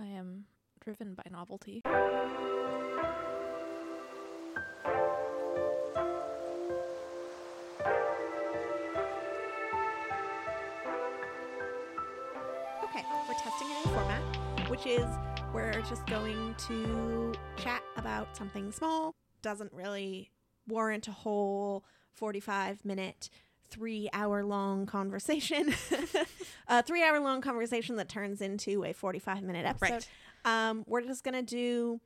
I am driven by novelty. Okay, we're testing a new format, which is we're just going to chat about something small, doesn't really warrant a whole 45 minute, three hour long conversation. a three hour long conversation that turns into a 45 minute episode. Right. Um, we're just going to do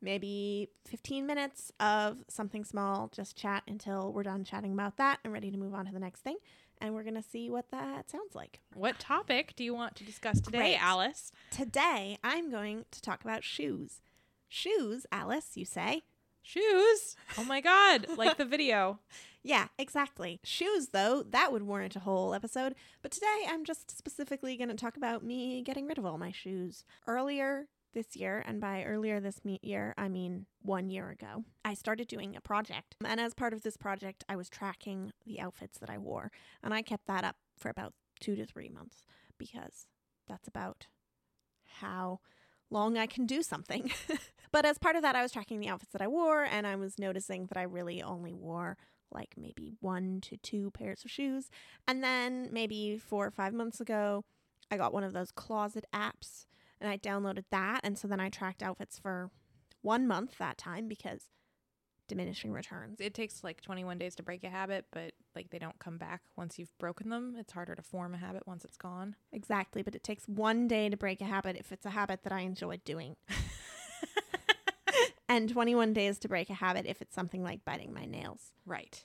maybe 15 minutes of something small, just chat until we're done chatting about that and ready to move on to the next thing. And we're going to see what that sounds like. What topic do you want to discuss today, Great. Alice? Today, I'm going to talk about shoes. Shoes, Alice, you say? Shoes. Oh my god, like the video. Yeah, exactly. Shoes, though, that would warrant a whole episode. But today, I'm just specifically going to talk about me getting rid of all my shoes. Earlier this year, and by earlier this me- year, I mean one year ago, I started doing a project. And as part of this project, I was tracking the outfits that I wore. And I kept that up for about two to three months because that's about how long I can do something. but as part of that, I was tracking the outfits that I wore, and I was noticing that I really only wore like maybe one to two pairs of shoes. And then maybe four or five months ago, I got one of those closet apps and I downloaded that. And so then I tracked outfits for one month that time because diminishing returns. It takes like 21 days to break a habit, but like they don't come back once you've broken them. It's harder to form a habit once it's gone. Exactly. But it takes one day to break a habit if it's a habit that I enjoy doing. and 21 days to break a habit if it's something like biting my nails. Right.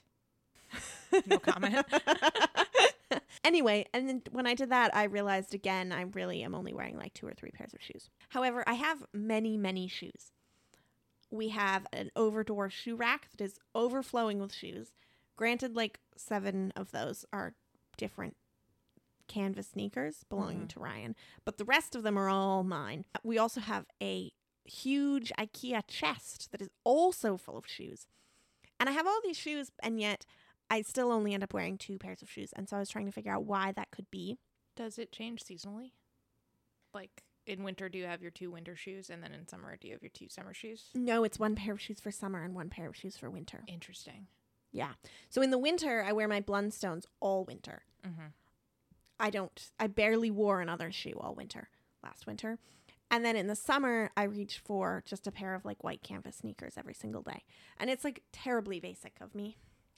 No comment. anyway, and then when I did that, I realized again I really am only wearing like two or three pairs of shoes. However, I have many, many shoes. We have an overdoor shoe rack that is overflowing with shoes. Granted, like seven of those are different canvas sneakers belonging Mhm. to Ryan, but the rest of them are all mine. We also have a huge IKEA chest that is also full of shoes. And I have all these shoes, and yet I still only end up wearing two pairs of shoes. And so I was trying to figure out why that could be. Does it change seasonally? Like in winter, do you have your two winter shoes, and then in summer, do you have your two summer shoes? No, it's one pair of shoes for summer and one pair of shoes for winter. Interesting. Yeah. So in the winter, I wear my Blundstones all winter. Mm-hmm. I don't, I barely wore another shoe all winter last winter. And then in the summer, I reach for just a pair of like white canvas sneakers every single day. And it's like terribly basic of me.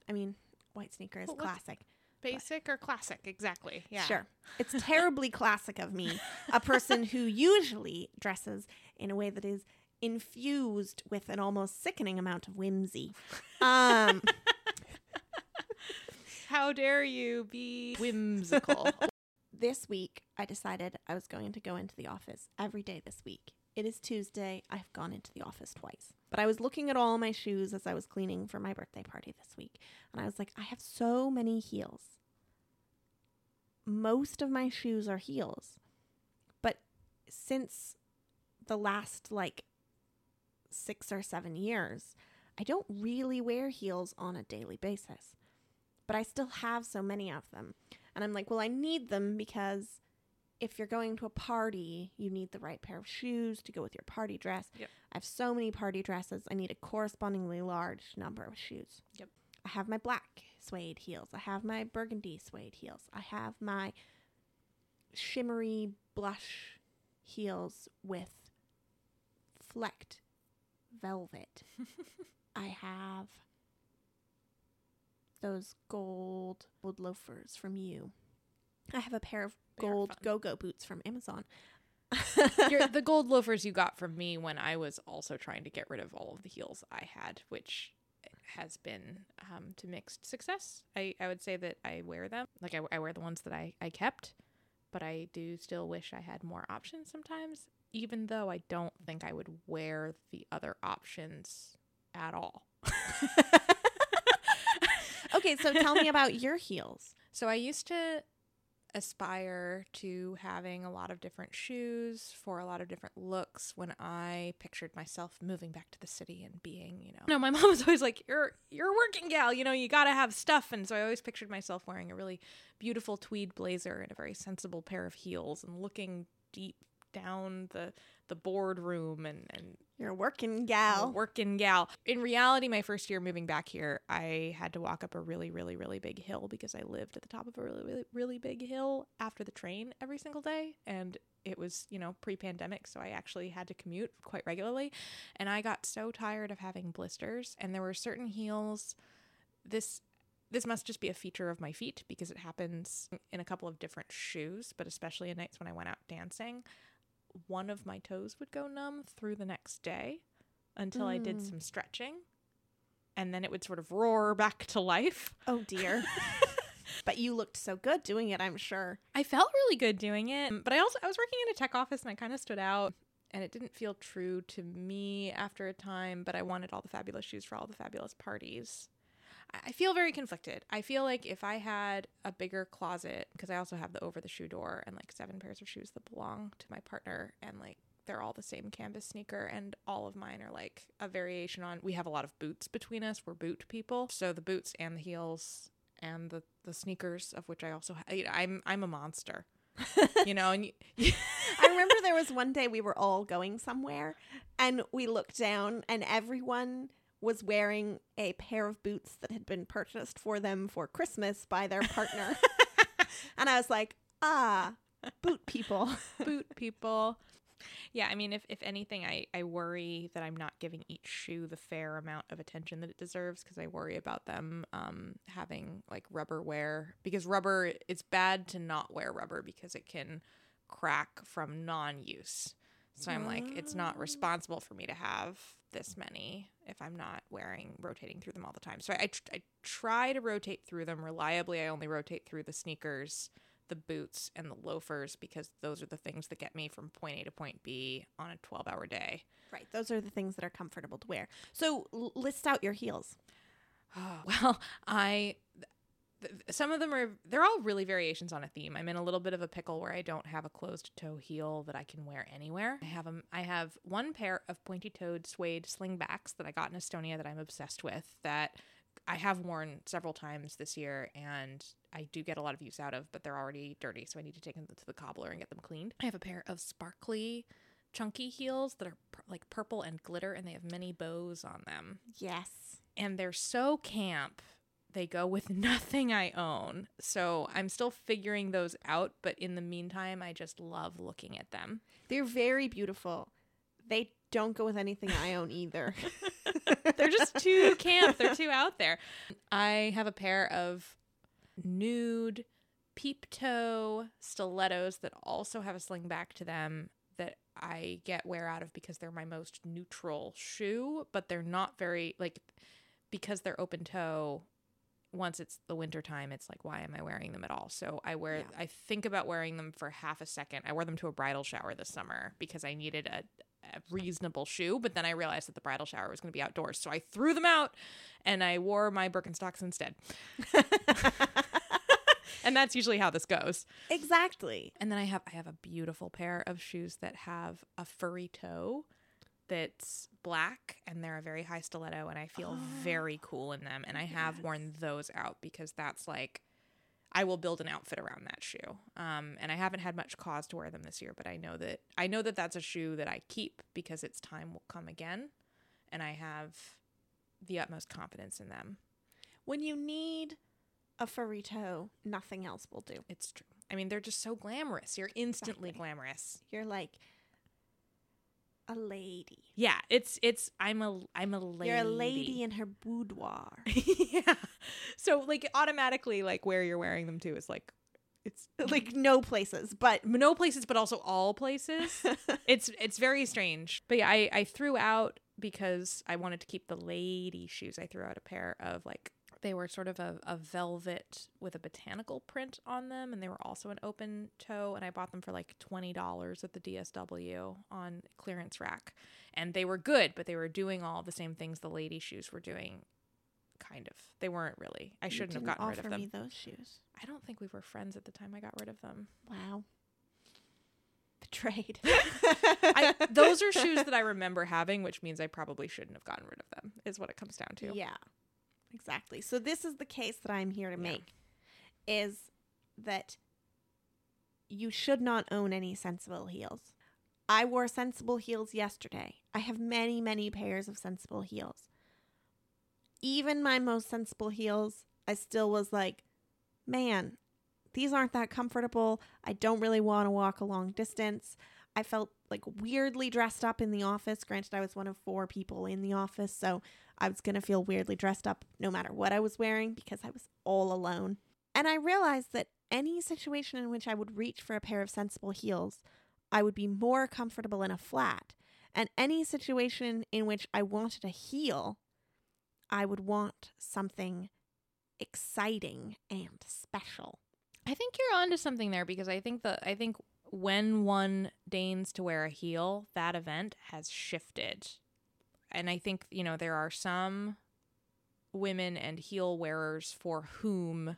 I mean, white sneakers, Well, classic. Basic or classic? Exactly. Yeah. Sure. It's terribly classic of me, a person who usually dresses in a way that is infused with an almost sickening amount of whimsy. Um, How dare you be whimsical? this week, I decided I was going to go into the office every day this week. It is Tuesday. I've gone into the office twice. But I was looking at all my shoes as I was cleaning for my birthday party this week. And I was like, I have so many heels. Most of my shoes are heels. But since the last like six or seven years, I don't really wear heels on a daily basis. But I still have so many of them. And I'm like, well, I need them because if you're going to a party, you need the right pair of shoes to go with your party dress. Yep. I have so many party dresses. I need a correspondingly large number of shoes. Yep. I have my black suede heels. I have my burgundy suede heels. I have my shimmery blush heels with flecked velvet. I have those gold gold loafers from you. I have a pair of They gold go-go boots from Amazon. The gold loafers you got from me when I was also trying to get rid of all of the heels I had, which has been um, to mixed success. I, I would say that I wear them. Like I, I wear the ones that I, I kept, but I do still wish I had more options sometimes, even though I don't think I would wear the other options at all. okay, so tell me about your heels. So I used to aspire to having a lot of different shoes for a lot of different looks when I pictured myself moving back to the city and being, you know. No, my mom was always like, "You're you're a working gal, you know, you got to have stuff." And so I always pictured myself wearing a really beautiful tweed blazer and a very sensible pair of heels and looking deep down the the boardroom and and You're a working a gal. working gal. In reality, my first year moving back here, I had to walk up a really, really, really big hill because I lived at the top of a really, really, really big hill after the train every single day. And it was, you know, pre pandemic. So I actually had to commute quite regularly. And I got so tired of having blisters. And there were certain heels. This. This must just be a feature of my feet because it happens in a couple of different shoes, but especially in nights when I went out dancing one of my toes would go numb through the next day until I did Mm. some stretching. And then it would sort of roar back to life. Oh dear. but you looked so good doing it, I'm sure. I felt really good doing it, but I also I was working in a tech office and I kind of stood out and it didn't feel true to me after a time, but I wanted all the fabulous shoes for all the fabulous parties. I- feel very conflicted. I feel like if I had a bigger closet, because I also have the over the shoe door and like seven pairs of shoes that belong to my partner, and like they're all the same canvas sneaker, and all of mine are like a variation on. We have a lot of boots between us. We're boot people, so the boots and the heels and the the sneakers, of which I also ha- I'm I'm a monster, you know, and you, I remember there was one day we were all going somewhere and we looked down and everyone was wearing a pair of boots that had been purchased for them for Christmas by their partner. and I was like, ah, boot people. boot people. Yeah, I mean, if, if anything, I, I worry that I'm not giving each shoe the fair amount of attention that it deserves because I worry about them um, having like rubber wear. Because rubber, it's bad to not wear rubber because it can crack from non use. So I'm like, it's not Ah. responsible for me to have this many if I'm not wearing, rotating through them all the time. So I, I, tr- I try to rotate through them reliably. I only rotate through the sneakers, the boots, and the loafers because those are the things that get me from point A to point B on a 12 hour day. right. Those are the things that are comfortable to wear. So l- list out your heels. Oh, well, I. Some of them are, they're all really variations on a theme. I'm in a little bit of a pickle where I don't have a closed toe heel that I can wear anywhere. I have them. I have one pair of pointy toed suede slingbacks that I got in Estonia that I'm obsessed with that I have worn several times this year and I do get a lot of use out of, but they're already dirty. So I need to take them to the cobbler and get them cleaned. I have a pair of sparkly, chunky heels that are pur- like purple and glitter and they have many bows on them Yes. and they're so camp. They go with nothing I own. So I'm still figuring those out, but in the meantime, I just love looking at them. They're very beautiful. They don't go with anything I own either. They're just too camp. They're too out there. I have a pair of nude peep toe stilettos that also have a sling back to them that I get wear out of because they're my most neutral shoe, but they're not very like because they're open toe. Once it's the winter time, it's like, why am I wearing them at all? So I wear, Yeah. I think about wearing them for half a second. I wore them to a bridal shower this summer because I needed a, a reasonable shoe, but then I realized that the bridal shower was going to be outdoors. So I threw them out and I wore my Birkenstocks instead. and that's usually how this goes. exactly. And then I have I have a beautiful pair of shoes that have a furry toe that's black and they're a very high stiletto and I feel very cool in them and I have worn those out because that's like I will build an outfit around that shoe. Um, and I haven't had much cause to wear them this year, but I know that I know that that's a shoe that I keep because its time will come again, and I have the utmost confidence in them. When you need a furry toe, nothing else will do. It's true. I mean, they're just so glamorous. You're instantly Exactly. glamorous. You're like a lady. Yeah, it's it's I'm a I'm a lady. You're a lady in her boudoir. yeah. So like automatically like where you're wearing them to is like it's like no places, but no places but also all places. it's it's very strange. But yeah, I I threw out because I wanted to keep the lady shoes. I threw out a pair of like they were sort of a, a velvet with a botanical print on them and they were also an open toe and I bought them for like $20 at the DSW on clearance rack. And they were good, but they were doing all the same things the lady shoes were doing kind of. They weren't really. I shouldn't have gotten rid of offer them. me those shoes. I don't think we were friends at the time I got rid of them. Wow. Betrayed. I, those are shoes that I remember having, which means I probably shouldn't have gotten rid of them. Is what it comes down to. Yeah. Exactly. So this is the case that I'm here to Yeah. make is that you should not own any sensible heels. I wore sensible heels yesterday. I have many, many pairs of sensible heels. Even my most sensible heels, I still was like, man, these aren't that comfortable. I don't really want to walk a long distance. I felt like weirdly dressed up in the office. Granted, I was one of four people in the office, so I was going to feel weirdly dressed up no matter what I was wearing because I was all alone. And I realized that any situation in which I would reach for a pair of sensible heels, I would be more comfortable in a flat. And any situation in which I wanted a heel, I would want something exciting and special. I think you're onto something there because I think the I think when one deigns to wear a heel, that event has shifted. And I think, you know, there are some women and heel wearers for whom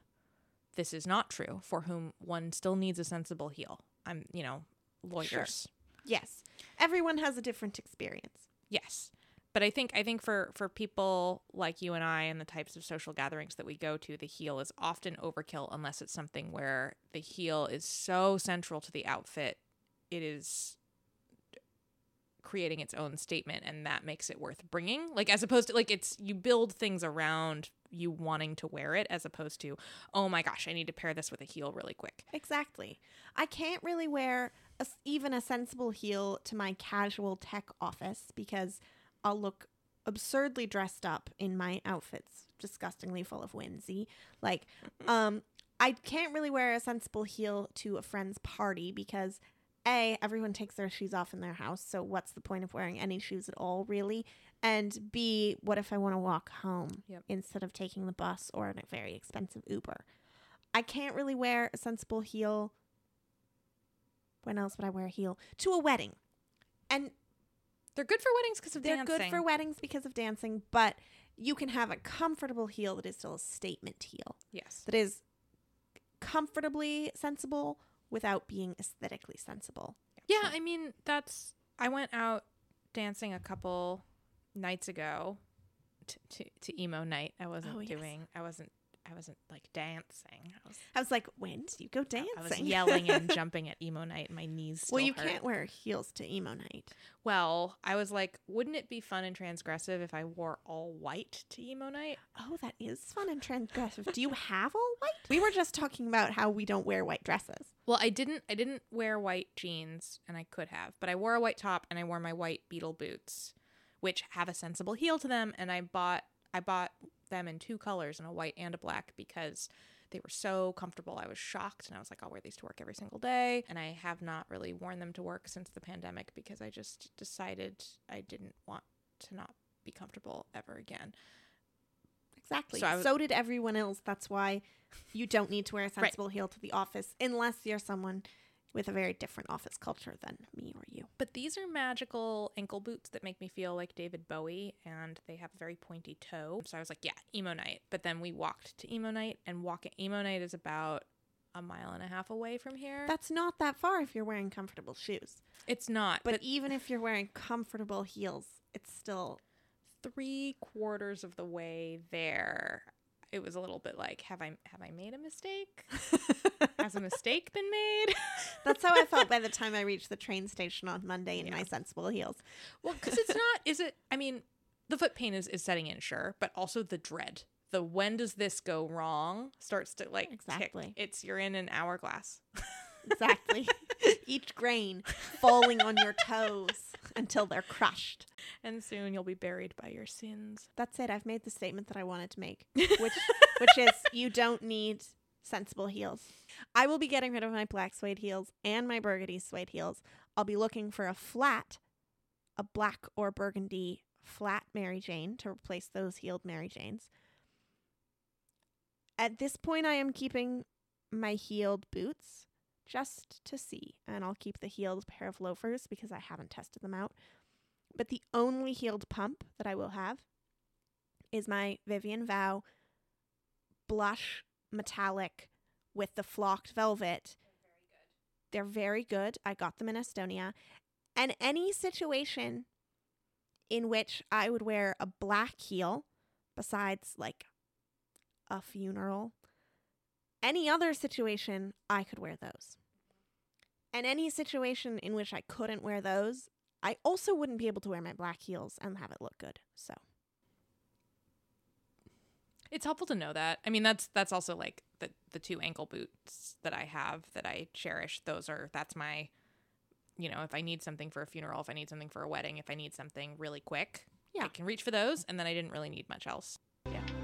this is not true, for whom one still needs a sensible heel. I'm, you know, lawyers. Sure. Yes. Everyone has a different experience. Yes. But I think I think for for people like you and I and the types of social gatherings that we go to, the heel is often overkill unless it's something where the heel is so central to the outfit, it is creating its own statement and that makes it worth bringing. Like as opposed to like it's you build things around you wanting to wear it as opposed to, "Oh my gosh, I need to pair this with a heel really quick." Exactly. I can't really wear a, even a sensible heel to my casual tech office because I'll look absurdly dressed up in my outfits, disgustingly full of whimsy. Like, um, I can't really wear a sensible heel to a friend's party because a everyone takes their shoes off in their house, so what's the point of wearing any shoes at all, really? And b what if I want to walk home Yep. instead of taking the bus or a very expensive Uber? I can't really wear a sensible heel. When else would I wear a heel to a wedding? And They're good for weddings because of they're dancing. good for weddings because of dancing, but you can have a comfortable heel that is still a statement heel yes. that is comfortably sensible without being aesthetically sensible. Yeah, I mean, that's I went out dancing a couple nights ago to to, to emo night. I wasn't Oh, yes. doing I wasn't I wasn't like dancing. I was I was like, when did you go dancing? I was yelling and jumping at emo night my knees still well, you hurt. can't wear heels to emo night. Well, I was like, wouldn't it be fun and transgressive if I wore all white to emo night? Oh, that is fun and transgressive. Do you have all white? We were just talking about how we don't wear white dresses. Well, I didn't I didn't wear white jeans and I could have, but I wore a white top and I wore my white Beatle boots, which have a sensible heel to them and I bought I bought them in two colors, in a white and a black because they were so comfortable. I was shocked and I was like, I'll wear these to work every single day. And I have not really worn them to work since the pandemic because I just decided I didn't want to not be comfortable ever again. Exactly. So So, did everyone else. That's why you don't need to wear a sensible heel to the office unless you're someone with a very different office culture than me or you. But these are magical ankle boots that make me feel like David Bowie, and they have a very pointy toe. So I was like, yeah, emo night. But then we walked to emo night, and walking emo night is about a mile and a half away from here. That's not that far if you're wearing comfortable shoes. it's not, But, but, even if you're wearing comfortable heels, it's still three quarters of the way there, it was a little bit like, have I have I made a mistake? Has a mistake been made? That's how I felt by the time I reached the train station on Monday in Yeah. my sensible heels. Well, because it's not. Is it? I mean, the foot pain is is setting in, sure, but also the dread. The when does this go wrong starts to like tick. Exactly. It's you're in an hourglass. Exactly. Each grain falling on your toes until they're crushed. and soon you'll be buried by your sins. That's it. I've made the statement that I wanted to make, which which is you don't need sensible heels. I will be getting rid of my black suede heels and my burgundy suede heels. I'll be looking for a flat, a black or burgundy flat Mary Jane to replace those heeled Mary Janes. At this point, I am keeping my heeled boots just to see, and I'll keep the heeled pair of loafers because I haven't tested them out. But the only heeled pump that I will have is my Vivian Vow blush metallic with the flocked velvet. They're very good. I got them in Estonia. And any situation in which I would wear a black heel, besides like a funeral, any other situation, I could wear those. And any situation in which I couldn't wear those, I also wouldn't be able to wear my black heels and have it look good. So It's helpful to know that. I mean, that's that's also like the the two ankle boots that I have that I cherish. Those are that's my you know, if I need something for a funeral, if I need something for a wedding, if I need something really quick, Yeah. I can reach for those and then I didn't really need much else. Yeah, it's a system.